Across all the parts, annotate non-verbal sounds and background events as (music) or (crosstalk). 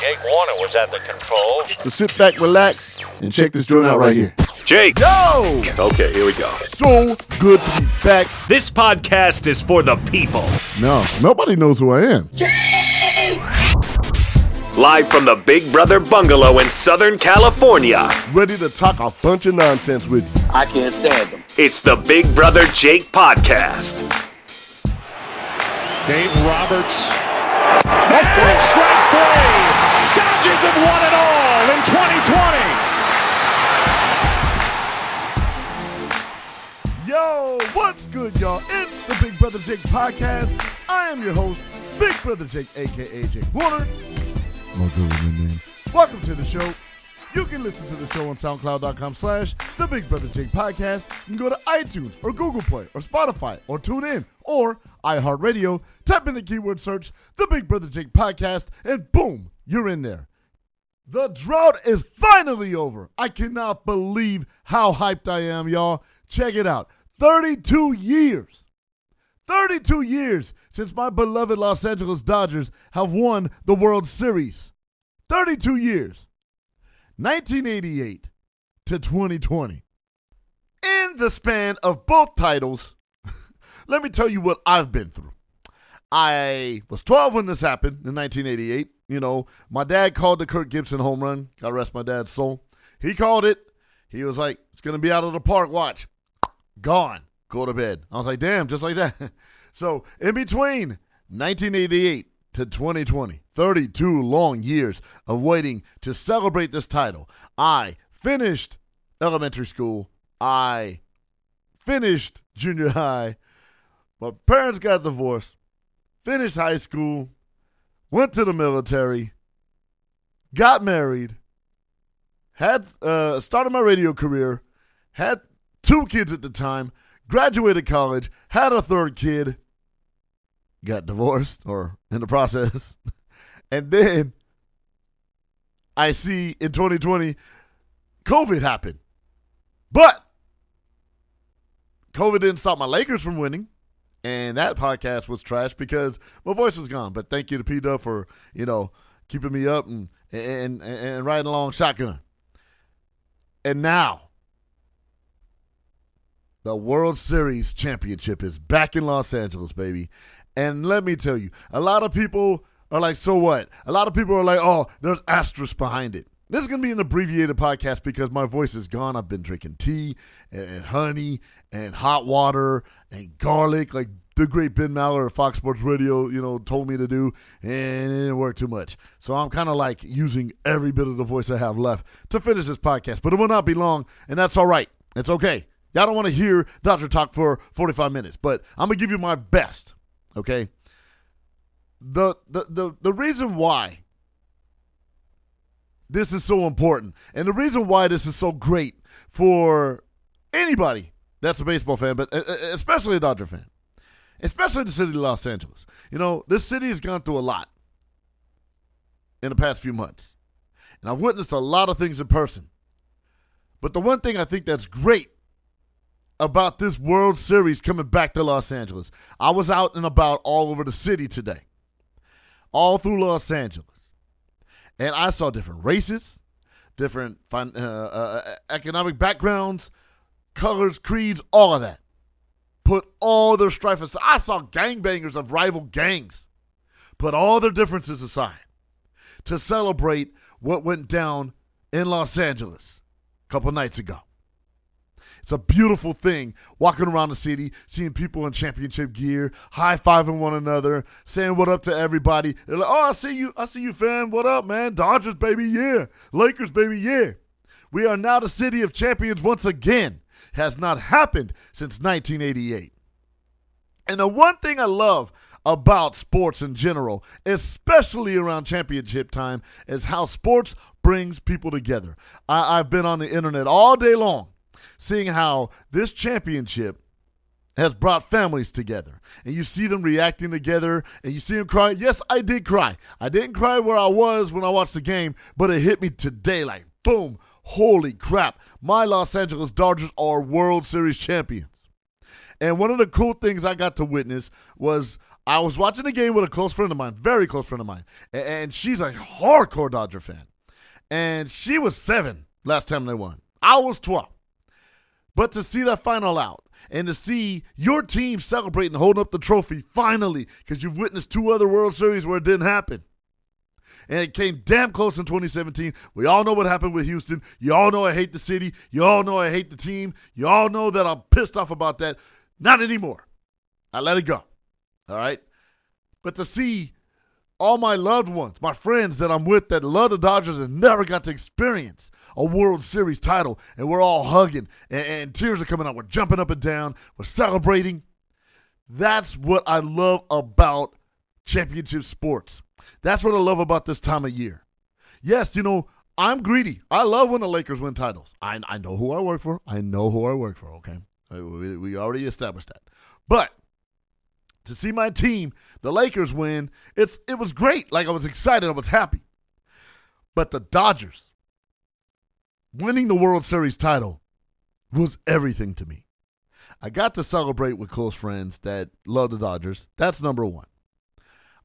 Jake Warner was at the controls. So sit back, relax, and check this joint out right here. Jake. Yo! Okay, here we go. So good to be back. This podcast is for the people. No, nobody knows who I am. Jake! Live from the Big Brother Bungalow in Southern California, Ready to talk a bunch of nonsense with you. I can't stand them. it's the Big Brother Jake Podcast. Dave Roberts. And strike three. Dodgers have won it all in 2020. Yo, what's good, y'all? It's the Big Brother Jake podcast. I am your host, Big Brother Jake, aka Jake Warner. My government name. Welcome to the show. You can listen to the show on SoundCloud.com slash The Big Brother Jake Podcast. You can go to iTunes or Google Play or Spotify or tune in or iHeartRadio. Type in the keyword search The Big Brother Jake Podcast and boom, you're in there. The drought is finally over. I cannot believe how hyped I am, y'all. Check it out 32 years. 32 years since my beloved Los Angeles Dodgers have won the World Series. 32 years. 1988 to 2020. In the span of both titles, (laughs) let me tell you what I've been through. I was 12 when this happened in 1988. You know, my dad called the Kirk Gibson home run. God rest my dad's soul. He called it. He was like, it's going to be out of the park. Watch. Gone. Go to bed. I was like, damn, just like that. (laughs) so, in between 1988 to 2020, 32 long years of waiting to celebrate this title, I finished elementary school. I finished junior high. My parents got divorced finished high school, went to the military, got married, had uh, started my radio career, had two kids at the time, graduated college, had a third kid, got divorced or in the process, (laughs) and then I see in 2020 COVID happened, but COVID didn't stop my Lakers from winning and that podcast was trash because my voice was gone. But thank you to P Duff for you know keeping me up and and and, and riding along shotgun. And now, the World Series championship is back in Los Angeles, baby. And let me tell you, a lot of people are like, "So what?" A lot of people are like, "Oh, there's asterisk behind it." This is going to be an abbreviated podcast because my voice is gone. I've been drinking tea and, honey and hot water and garlic, like the great Ben Maller of Fox Sports Radio, you know, told me to do, and it didn't work too much. So I'm kind of like using every bit of the voice I have left to finish this podcast, but it will not be long, and that's all right. It's okay. Y'all don't want to hear Doctor talk for 45 minutes, but I'm gonna give you my best. Okay. The the the the reason why this is so important. And the reason why this is so great for anybody that's a baseball fan, but especially a Dodger fan, especially the city of Los Angeles. You know, this city has gone through a lot in the past few months. And I've witnessed a lot of things in person. But the one thing I think that's great about this World Series coming back to Los Angeles, I was out and about all over the city today, all through Los Angeles and I saw different races, different fun, uh, uh, economic backgrounds, colors, creeds, all of that. Put all their strife aside. I saw gangbangers of rival gangs put all their differences aside to celebrate what went down in Los Angeles a couple nights ago. It's a beautiful thing walking around the city, seeing people in championship gear, high fiving one another, saying what up to everybody. They're like, "Oh, I see you, I see you, fan. What up, man? Dodgers, baby, yeah. Lakers, baby, yeah. We are now the city of champions once again. Has not happened since 1988. And the one thing I love about sports in general, especially around championship time, is how sports brings people together. I, I've been on the internet all day long seeing how this championship has brought families together. And you see them reacting together and you see them cry. Yes, I did cry. I didn't cry where I was when I watched the game, but it hit me today like boom. Holy crap. My Los Angeles Dodgers are World Series champions. And one of the cool things I got to witness was I was watching the game with a close friend of mine, very close friend of mine, and she's a hardcore Dodger fan. And she was seven last time they won. I was 12. But to see that final out and to see your team celebrating, holding up the trophy finally, because you've witnessed two other World Series where it didn't happen. And it came damn close in 2017. We all know what happened with Houston. You all know I hate the city. You all know I hate the team. You all know that I'm pissed off about that. Not anymore. I let it go. All right. But to see all my loved ones, my friends that I'm with that love the Dodgers and never got to experience a World Series title, and we're all hugging and, and tears are coming out. We're jumping up and down. We're celebrating. That's what I love about championship sports. That's what I love about this time of year. Yes, you know, I'm greedy. I love when the Lakers win titles. I, I know who I work for. I know who I work for, okay? Uh, we, we already established that. But to see my team, the Lakers win, it's it was great. Like I was excited, I was happy. But the Dodgers winning the World Series title was everything to me. I got to celebrate with close friends that love the Dodgers. That's number 1.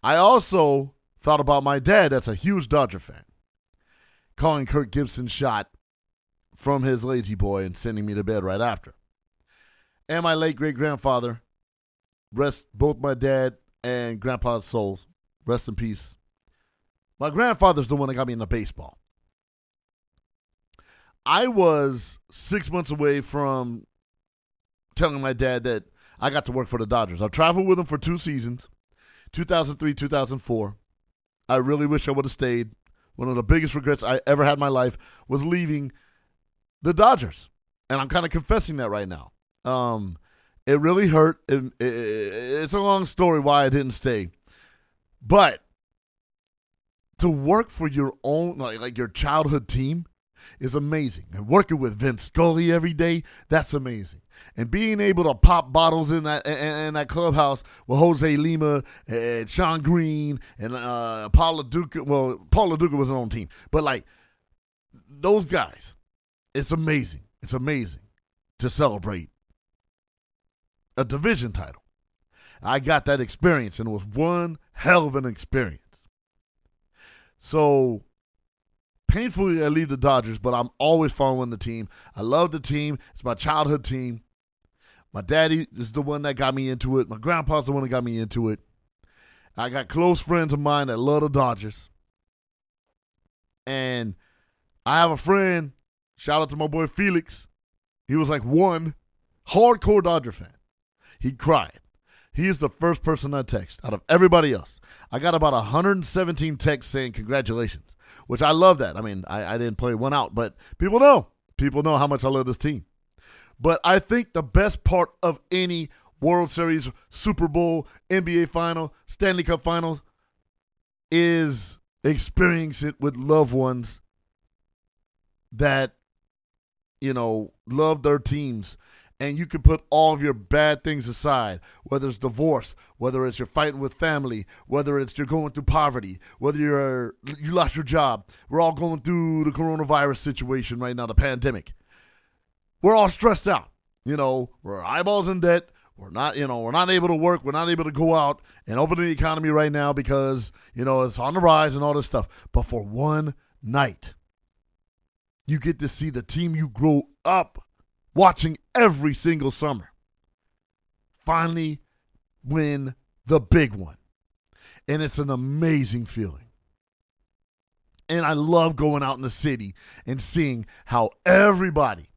I also thought about my dad that's a huge Dodger fan. Calling Kirk Gibson shot from his lazy boy and sending me to bed right after. And my late great grandfather rest both my dad and grandpa's souls. Rest in peace. My grandfather's the one that got me into baseball. I was six months away from telling my dad that I got to work for the Dodgers. I've traveled with him for two seasons 2003, 2004. I really wish I would have stayed. One of the biggest regrets I ever had in my life was leaving the Dodgers. And I'm kind of confessing that right now. Um, it really hurt. It, it, it's a long story why I didn't stay, but to work for your own like, like your childhood team is amazing. And working with Vin Scully every day, that's amazing. And being able to pop bottles in that in, in that clubhouse with Jose Lima and Shawn Green and uh, Paul Lo Duca. Well, Paul Lo Duca wasn't on team, but like those guys, it's amazing. It's amazing to celebrate a division title. I got that experience, and it was one hell of an experience. So, painfully, I leave the Dodgers, but I'm always following the team. I love the team. It's my childhood team. My daddy is the one that got me into it. My grandpa's the one that got me into it. I got close friends of mine that love the Dodgers. And I have a friend, shout out to my boy Felix. He was like one hardcore Dodger fan. He cried. He is the first person I text out of everybody else. I got about 117 texts saying congratulations, which I love that. I mean, I, I didn't play one out, but people know. People know how much I love this team. But I think the best part of any World Series, Super Bowl, NBA final, Stanley Cup finals is experience it with loved ones that, you know, love their teams and you can put all of your bad things aside, whether it's divorce, whether it's you're fighting with family, whether it's you're going through poverty, whether you're you lost your job. We're all going through the coronavirus situation right now, the pandemic. We're all stressed out. You know, we're eyeballs in debt. We're not, you know, we're not able to work. We're not able to go out and open the economy right now because, you know, it's on the rise and all this stuff. But for one night, you get to see the team you grew up watching every single summer. Finally win the big one. And it's an amazing feeling. And I love going out in the city and seeing how everybody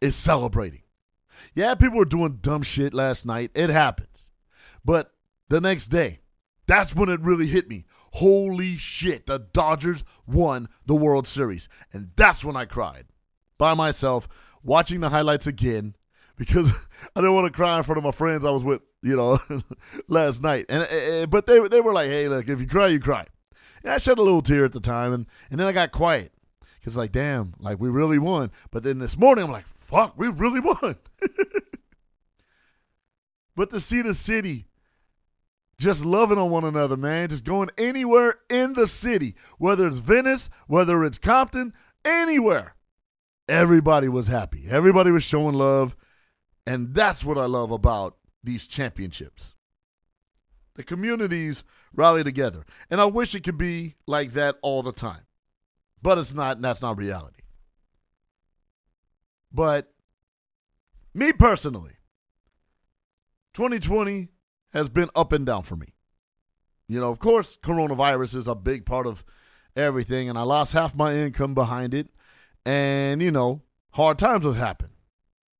is celebrating. Yeah, people were doing dumb shit last night. It happens. But the next day, that's when it really hit me. Holy shit, the Dodgers won the World Series. And that's when I cried by myself watching the highlights again because (laughs) I didn't want to cry in front of my friends I was with, you know, (laughs) last night. And uh, but they they were like, "Hey, look, if you cry, you cry." And I shed a little tear at the time, and and then I got quiet because like, damn, like we really won. But then this morning, I'm like, fuck, we really won. (laughs) but to see the city just loving on one another, man, just going anywhere in the city, whether it's Venice, whether it's Compton, anywhere everybody was happy. Everybody was showing love. And that's what I love about these championships. The communities rally together. And I wish it could be like that all the time. But it's not, and that's not reality. But me personally, 2020 has been up and down for me. You know, of course, coronavirus is a big part of everything, and I lost half my income behind it. And, you know, hard times have happened.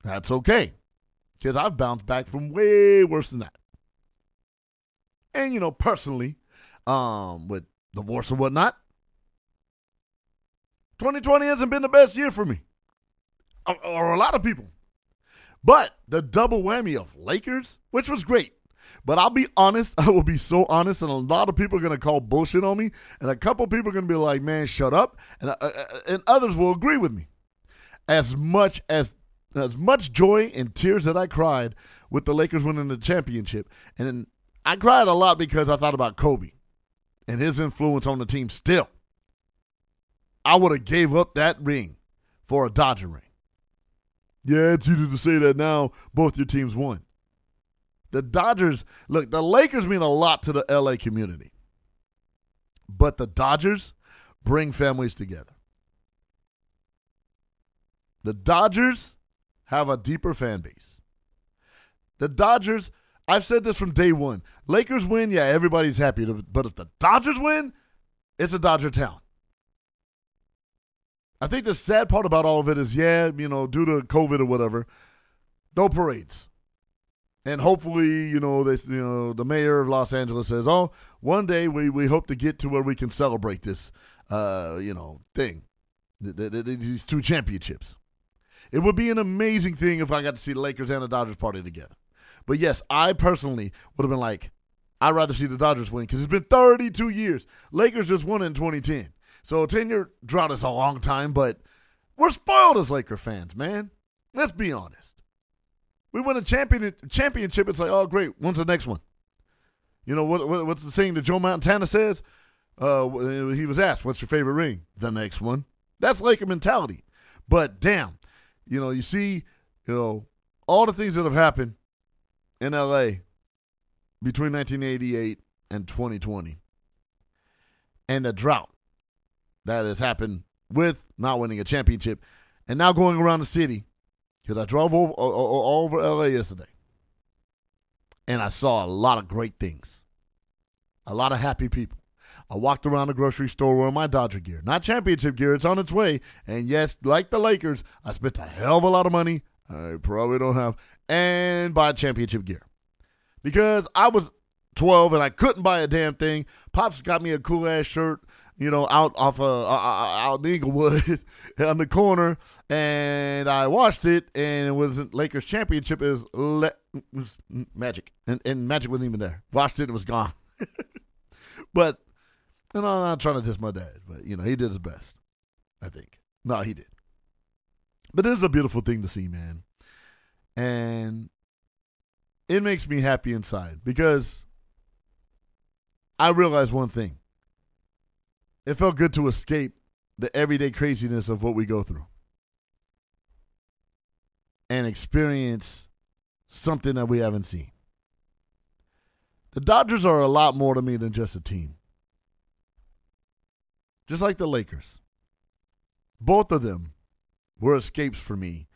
That's okay because I've bounced back from way worse than that. And, you know, personally, um, with divorce and whatnot, 2020 hasn't been the best year for me, or, or a lot of people. But the double whammy of Lakers, which was great. But I'll be honest, (laughs) I will be so honest, and a lot of people are going to call bullshit on me, and a couple people are going to be like, man, shut up. And, uh, uh, and others will agree with me. As much as as much joy and tears that I cried with the Lakers winning the championship, and I cried a lot because I thought about Kobe and his influence on the team. Still, I would have gave up that ring for a Dodger ring. Yeah, it's easy to say that now. Both your teams won. The Dodgers, look, the Lakers mean a lot to the LA community, but the Dodgers bring families together. The Dodgers have a deeper fan base. The Dodgers, I've said this from day one. Lakers win, yeah, everybody's happy. But if the Dodgers win, it's a Dodger town. I think the sad part about all of it is, yeah, you know, due to COVID or whatever, no parades. And hopefully, you know, this, you know, the mayor of Los Angeles says, "Oh, one day we, we hope to get to where we can celebrate this, uh, you know, thing, th- th- th- these two championships." It would be an amazing thing if I got to see the Lakers and the Dodgers party together. But yes, I personally would have been like, I'd rather see the Dodgers win because it's been 32 years. Lakers just won in 2010. So a 10 year drought is a long time, but we're spoiled as Laker fans, man. Let's be honest. We win a champion, championship, it's like, oh, great. When's the next one? You know, what, what what's the saying that Joe Montana says? Uh, he was asked, what's your favorite ring? The next one. That's Laker mentality. But damn, you know, you see, you know, all the things that have happened in LA between 1988 and 2020 and the drought that has happened with not winning a championship and now going around the city because I drove over, all over LA yesterday and I saw a lot of great things, a lot of happy people. I walked around the grocery store wearing my Dodger gear. Not championship gear, it's on its way. And yes, like the Lakers, I spent a hell of a lot of money. I probably don't have, and buy championship gear. Because I was 12 and I couldn't buy a damn thing. Pops got me a cool ass shirt, you know, out off uh, uh, uh out in Inglewood (laughs) on the corner, and I watched it, and it was Lakers championship is le- Magic, and, and Magic wasn't even there. Watched it, it was gone. (laughs) but and I'm not trying to diss my dad, but you know, he did his best. I think. No, he did. But it is a beautiful thing to see, man. And it makes me happy inside because I realized one thing. It felt good to escape the everyday craziness of what we go through and experience something that we haven't seen. The Dodgers are a lot more to me than just a team just like the Lakers. Both of them were escapes for me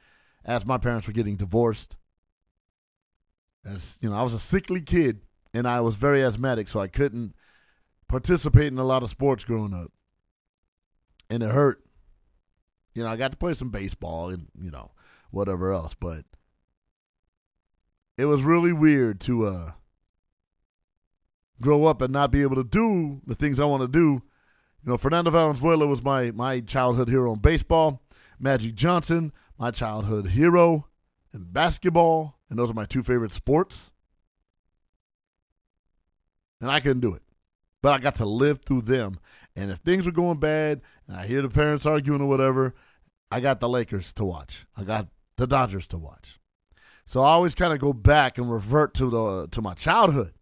as my parents were getting divorced. As you know, I was a sickly kid and I was very asthmatic, so I couldn't participate in a lot of sports growing up. And it hurt. You know, I got to play some baseball and, you know, whatever else, but it was really weird to uh grow up and not be able to do the things I want to do you know, Fernando Valenzuela was my my childhood hero in baseball. Magic Johnson, my childhood hero in basketball, and those are my two favorite sports. And I couldn't do it. But I got to live through them. And if things were going bad and I hear the parents arguing or whatever, I got the Lakers to watch. I got the Dodgers to watch. So I always kind of go back and revert to the to my childhood.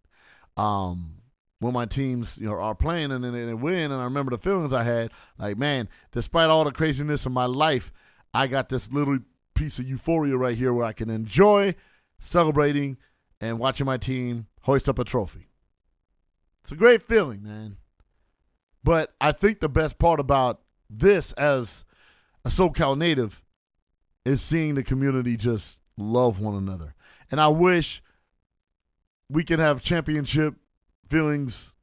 Um, when my teams you know are playing and then they win and I remember the feelings I had like man despite all the craziness of my life I got this little piece of euphoria right here where I can enjoy celebrating and watching my team hoist up a trophy It's a great feeling, man. But I think the best part about this as a SoCal native is seeing the community just love one another. And I wish we could have championship feelings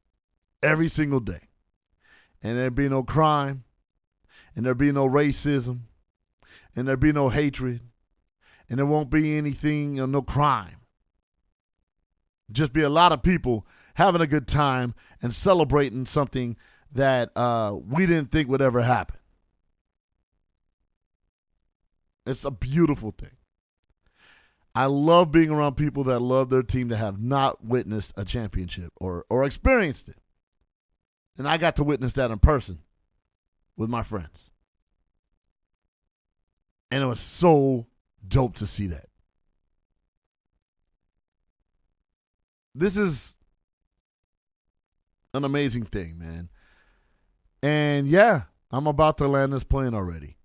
every single day. And there'd be no crime, and there'd be no racism, and there'd be no hatred, and there won't be anything, know, no crime. Just be a lot of people having a good time and celebrating something that uh, we didn't think would ever happen. It's a beautiful thing. I love being around people that love their team that have not witnessed a championship or or experienced it. And I got to witness that in person with my friends. And it was so dope to see that. This is an amazing thing, man. And yeah, I'm about to land this plane already.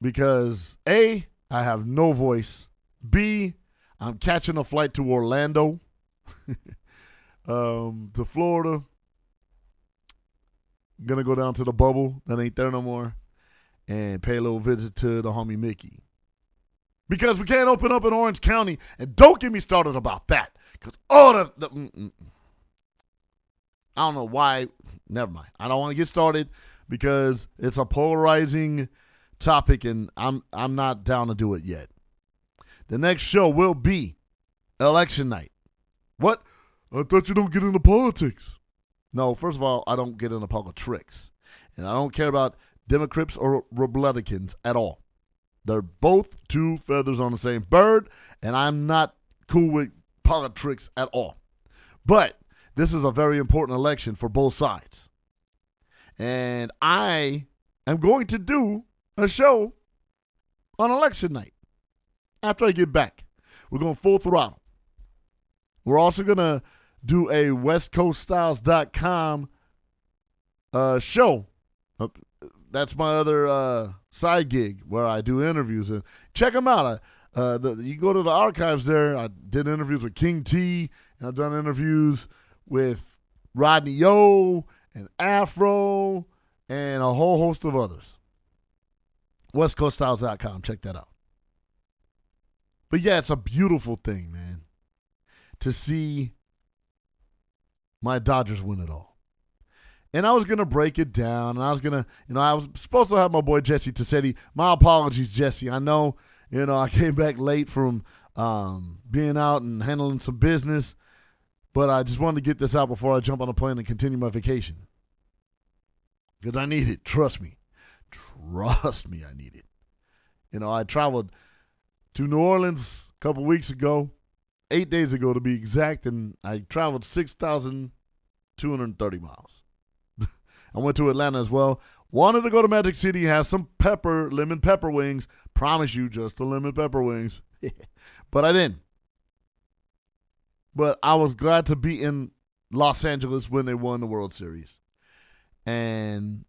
Because A, I have no voice. B, I'm catching a flight to Orlando, (laughs) um, to Florida. Gonna go down to the bubble that ain't there no more and pay a little visit to the homie Mickey. Because we can't open up in Orange County. And don't get me started about that. Because all the. the mm, mm, mm. I don't know why. Never mind. I don't want to get started because it's a polarizing topic and I'm I'm not down to do it yet. The next show will be election night. What? I thought you don't get into politics. No, first of all, I don't get into politics. And I don't care about Democrats or Republicans at all. They're both two feathers on the same bird, and I'm not cool with politics at all. But this is a very important election for both sides. And I am going to do a show on election night after I get back. We're going full throttle. We're also going to do a westcoaststyles.com uh, show. Uh, that's my other uh, side gig where I do interviews. And check them out. Uh, the, you go to the archives there. I did interviews with King T, and I've done interviews with Rodney Yo and Afro and a whole host of others. WestCoastStyles.com. Check that out. But yeah, it's a beautiful thing, man, to see my Dodgers win it all. And I was gonna break it down, and I was gonna, you know, I was supposed to have my boy Jesse Tassetti. My apologies, Jesse. I know, you know, I came back late from um, being out and handling some business, but I just wanted to get this out before I jump on a plane and continue my vacation. Because I need it. Trust me. Trust me, I need it. You know, I traveled to New Orleans a couple weeks ago, eight days ago to be exact, and I traveled 6,230 miles. (laughs) I went to Atlanta as well. Wanted to go to Magic City, have some pepper, lemon pepper wings. Promise you, just the lemon pepper wings. (laughs) but I didn't. But I was glad to be in Los Angeles when they won the World Series. And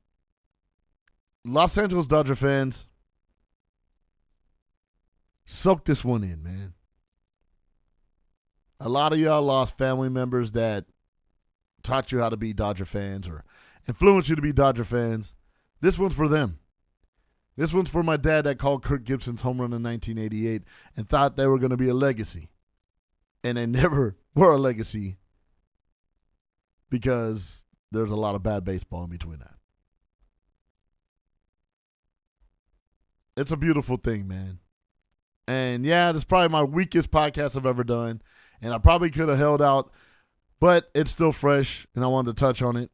Los Angeles Dodger fans, soak this one in, man. A lot of y'all lost family members that taught you how to be Dodger fans or influenced you to be Dodger fans. This one's for them. This one's for my dad that called Kirk Gibson's home run in 1988 and thought they were going to be a legacy. And they (laughs) never were a legacy because there's a lot of bad baseball in between that. It's a beautiful thing, man. And yeah, this is probably my weakest podcast I've ever done. And I probably could have held out, but it's still fresh, and I wanted to touch on it.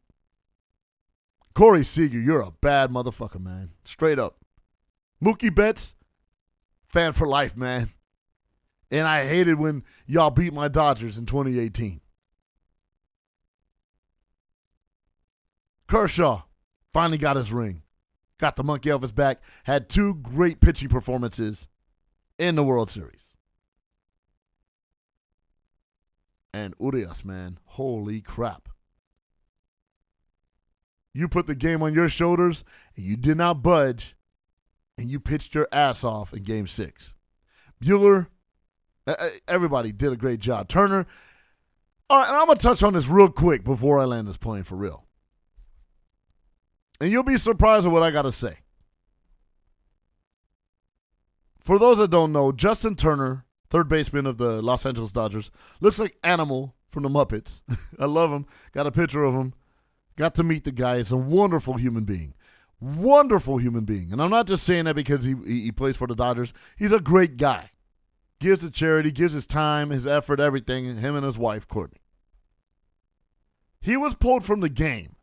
Corey Seager, you're a bad motherfucker, man. Straight up. Mookie Betts, fan for life, man. And I hated when y'all beat my Dodgers in 2018. Kershaw finally got his ring got the monkey off his back, had two great pitching performances in the World Series. And Urias, man, holy crap. You put the game on your shoulders and you did not budge and you pitched your ass off in game six. Buehler, Uh, uh, everybody did a great job. Turner, All right, and I'm gonna touch on this real quick before I land this plane for real. And you'll be surprised at what I gotta say. For those that don't know, Justin Turner, third baseman of the Los Angeles Dodgers, looks like Animal from the Muppets. (laughs) I love him. Got a picture of him. Got to meet the guy. He's a wonderful human being. Wonderful human being. And I'm not just saying that because he, he plays for the Dodgers. He's a great guy. Gives to charity, gives his time, his effort, everything, him and his wife, Courtney. He was pulled from the game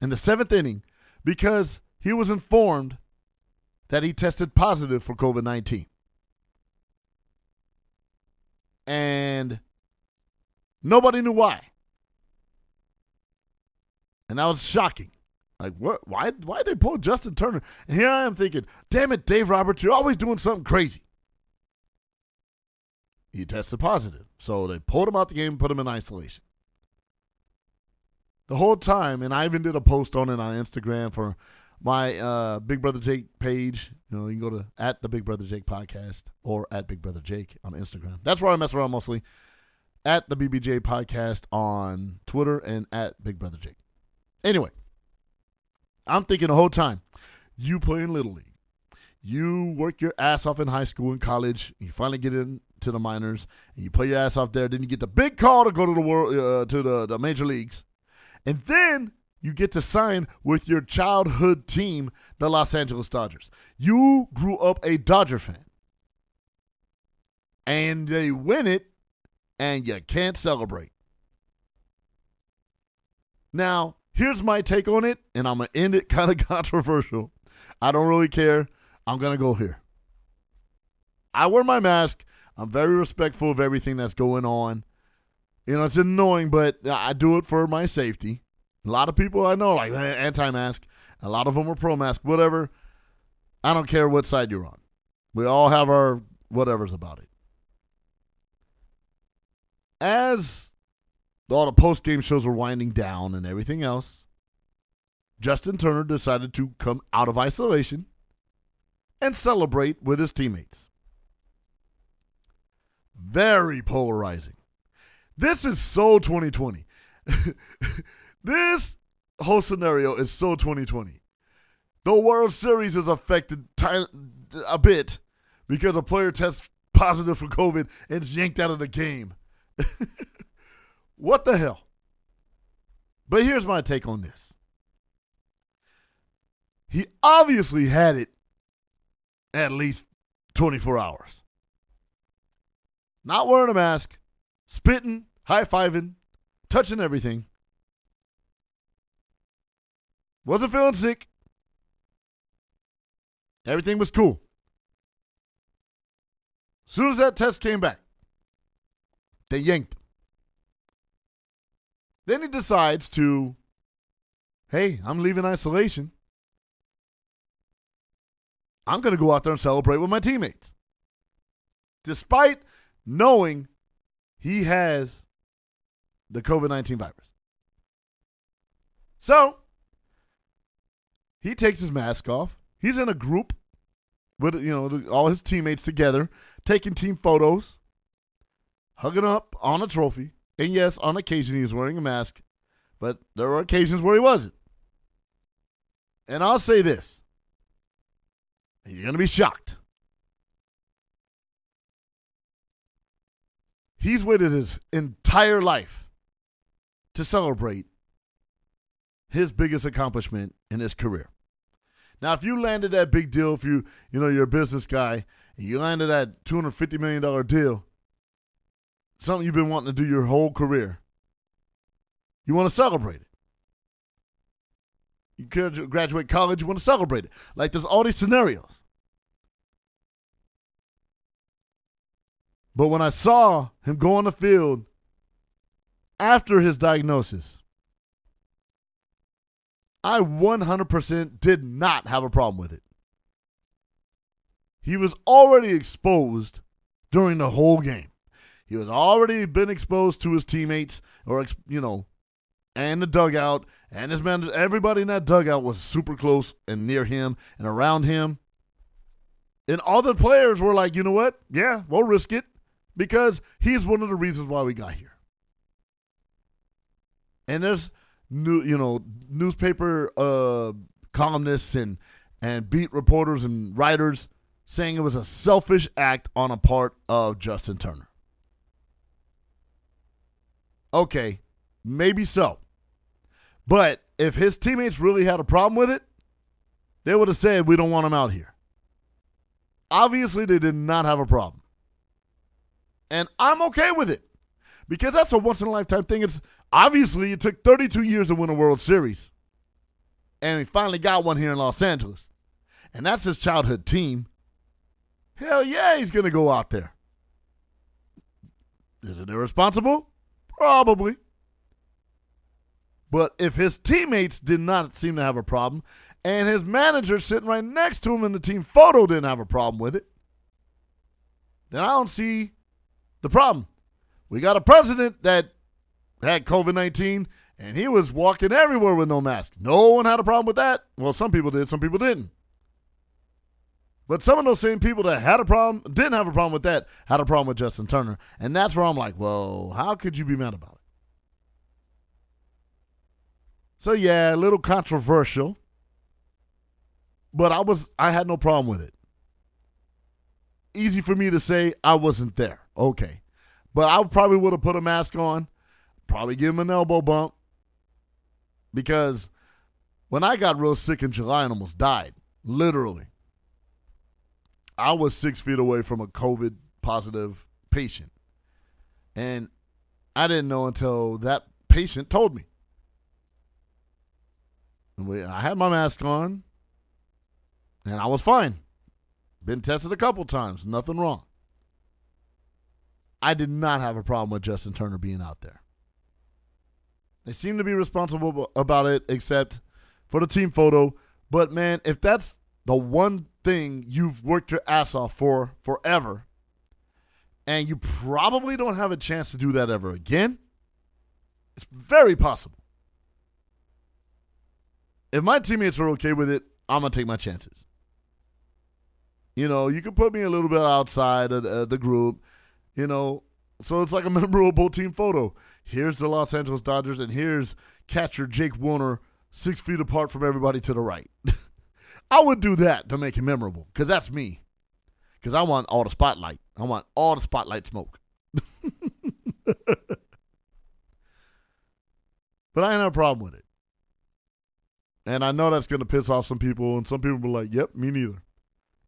in the seventh inning because he was informed that he tested positive for COVID 19. And nobody knew why. And that was shocking. Like, what? Why? Why did they pull Justin Turner? And here I am thinking, damn it, Dave Roberts, you're always doing something crazy. He tested positive, so they pulled him out the game and put him in isolation. The whole time, and I even did a post on it on Instagram for my uh, Big Brother Jake page. You know, you can go to at the Big Brother Jake podcast or at Big Brother Jake on Instagram. That's where I mess around mostly. At the BBJ podcast on Twitter and at Big Brother Jake. Anyway, I'm thinking the whole time, you play in Little League. You work your ass off in high school and college. You finally get into the minors. And you play your ass off there. Then you get the big call to go to the world uh, to the, the major leagues, and then you get to sign with your childhood team, the Los Angeles Dodgers. You grew up a Dodger fan, and they win it, and you can't celebrate. Now, here's my take on it, and I'm going to end it (laughs) kind of controversial. I don't really care. I'm going to go here. I wear my mask. I'm very respectful of everything that's going on. You know, it's annoying, but I do it for my safety. A lot of people I know like eh, anti-mask. A lot of them are pro-mask. Whatever. I don't care what side you're on. We all have our whatever's about it. As all the post-game shows were winding down and everything else, Justin Turner decided to come out of isolation and celebrate with his teammates. Very polarizing. This is so 2020. (laughs) this whole scenario is so 2020. The World Series is affected a bit because a player tests positive for COVID and is yanked out of the game. (laughs) what the hell? But here's my take on this. He obviously had it at least 24 hours. Not wearing a mask, spitting, high fiving, touching everything. Wasn't feeling sick. Everything was cool. As soon as that test came back, they yanked him. Then he decides to, hey, I'm leaving isolation. I'm going to go out there and celebrate with my teammates. Despite knowing he has the COVID 19 virus. So, he takes his mask off. He's in a group with you know all his teammates together, taking team photos, hugging up on a trophy. And yes, on occasion he was wearing a mask, but there were occasions where he wasn't. And I'll say this. You're going to be shocked. He's waited his entire life to celebrate his biggest accomplishment in his career. Now, if you landed that big deal, if you you know you're a business guy and you landed that two hundred fifty million dollar deal, something you've been wanting to do your whole career, you want to celebrate it. You graduate college, you want to celebrate it. Like there's all these scenarios. But when I saw him go on the field after his diagnosis, I 100% did not have a problem with it. He was already exposed during the whole game. He was already been exposed to his teammates, or you know, and the dugout, and his man. Everybody in that dugout was super close and near him and around him. And all the players were like, you know what? Yeah, we'll risk it because he's one of the reasons why we got here. And there's new, you know, newspaper uh, columnists and and beat reporters and writers saying it was a selfish act on a part of Justin Turner. Okay, maybe so. But if his teammates really had a problem with it, they would have said, We don't want him out here. Obviously, they did not have a problem. And I'm okay with it because that's a once in a lifetime thing. It's obviously it took 32 years to win a World Series. And he finally got one here in Los Angeles. And that's his childhood team. Hell yeah, he's to go out there. Is it irresponsible? Probably. But if his teammates did not seem to have a problem, and his manager sitting right next to him in the team photo didn't have a problem with it, then I don't see the problem. We got a president that had COVID 19 and he was walking everywhere with no mask. No one had a problem with that. Well, some people did, some people didn't. But some of those same people that had a problem, didn't have a problem with that, had a problem with Justin Turner. And that's where I'm like, well, how could you be mad about it? So yeah, a little controversial. But I was I had no problem with it. Easy for me to say I wasn't there. Okay. But I probably would have put a mask on, probably give him an elbow bump. Because when I got real sick in July and almost died, literally, I was six feet away from a COVID positive patient. And I didn't know until that patient told me. I had my mask on, and I was fine. Been tested a couple times, nothing wrong. I did not have a problem with Justin Turner being out there. They seem to be responsible about it, except for the team photo. But man, if that's the one thing you've worked your ass off for forever, and you probably don't have a chance to do that ever again, it's very possible. If my teammates are okay with it, I'm gonna take my chances. You know, you can put me a little bit outside of the, uh, the group, you know, so it's like a (laughs) memorable team photo. Here's the Los Angeles Dodgers, and here's catcher Jake Warner six feet apart from everybody to the right. (laughs) I would do that to make it memorable because that's me. Because I want all the spotlight. I want all the spotlight smoke. (laughs) but I ain't have a problem with it. And I know that's going to piss off some people, and some people will be like, yep, me neither.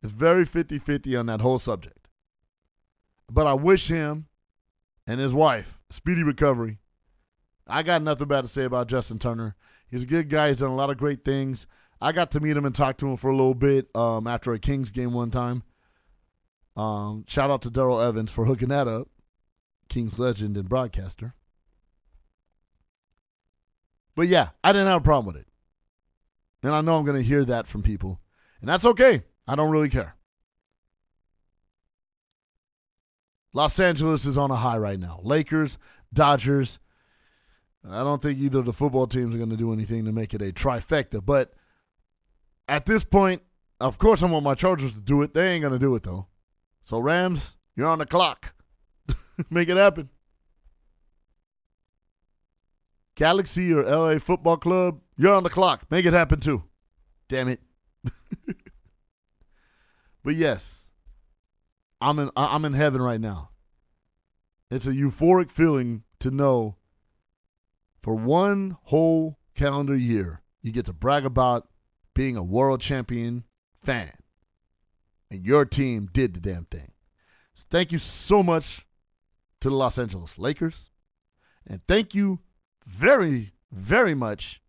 It's very 50 50 on that whole subject. But I wish him and his wife speedy recovery. I got nothing bad to say about Justin Turner. He's a good guy. He's done a lot of great things. I got to meet him and talk to him for a little bit um, after a Kings game one time. Um, shout out to Daryl Evans for hooking that up. Kings legend and broadcaster. But yeah, I didn't have a problem with it. And I know I'm going to hear that from people. And that's okay. I don't really care. Los Angeles is on a high right now. Lakers, Dodgers. I don't think either of the football teams are going to do anything to make it a trifecta. But at this point, of course, I want my Chargers to do it. They ain't going to do it, though. So, Rams, you're on the clock. (laughs) make it happen. Galaxy or LA Football Club, you're on the clock. Make it happen, too. Damn it. (laughs) but yes, I'm in I'm in heaven right now. It's a euphoric feeling to know for one whole calendar year you get to brag about being a world champion fan. And your team did the damn thing. So thank you so much to the Los Angeles Lakers. And thank you very, very much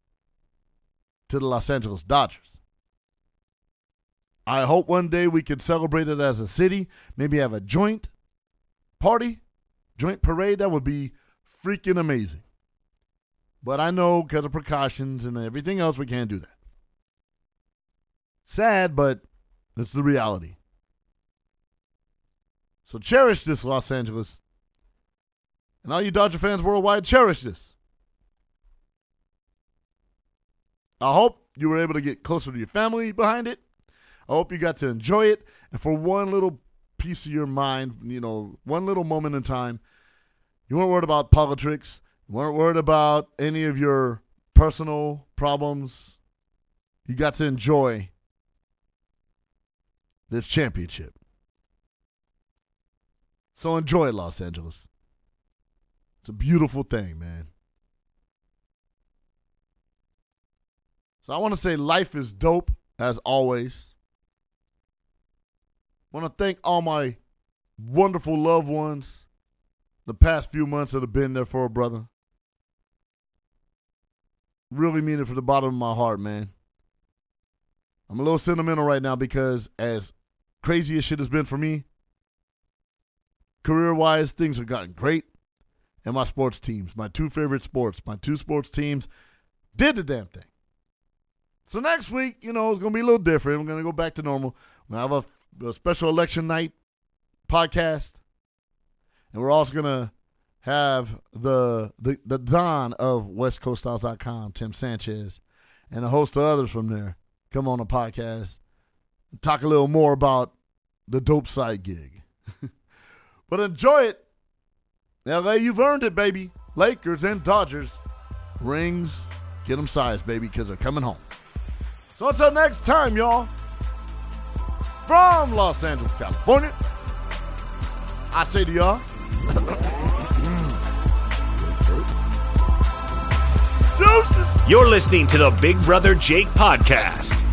to the Los Angeles Dodgers. I hope one day we can celebrate it as a city, maybe have a joint party, joint parade. That would be freaking amazing. But I know because of precautions and everything else, we can't do that. Sad, but that's the reality. So cherish this, Los Angeles. And all you Dodger fans worldwide, cherish this. I hope you were able to get closer to your family behind it. I hope you got to enjoy it. And for one little piece of your mind, you know, one little moment in time, you weren't worried about politics. weren't worried about any of your personal problems. You got to enjoy this championship. So enjoy Los Angeles. It's a beautiful thing, man. So I want to say life is dope as always. Want to thank all my wonderful loved ones the past few months that have been there for a brother. Really mean it from the bottom of my heart, man. I'm a little sentimental right now because as crazy as shit has been for me, career wise, things have gotten great. And my sports teams, my two favorite sports, my two sports teams did the damn thing. So next week, you know, it's going to be a little different. I'm going to go back to normal. we have a, a special election night podcast. And we're also to have the, the the Don of WestCoastStyles.com, Tim Sanchez, and a host of others from there come on the podcast talk a little more about the dope side gig. (laughs) but enjoy it. LA, you've earned it, baby. Lakers and Dodgers. Rings, get them sized, baby, because they're coming home. So until next time, y'all. From Los Angeles, California, I say to y'all. You're listening to the Big Brother Jake podcast.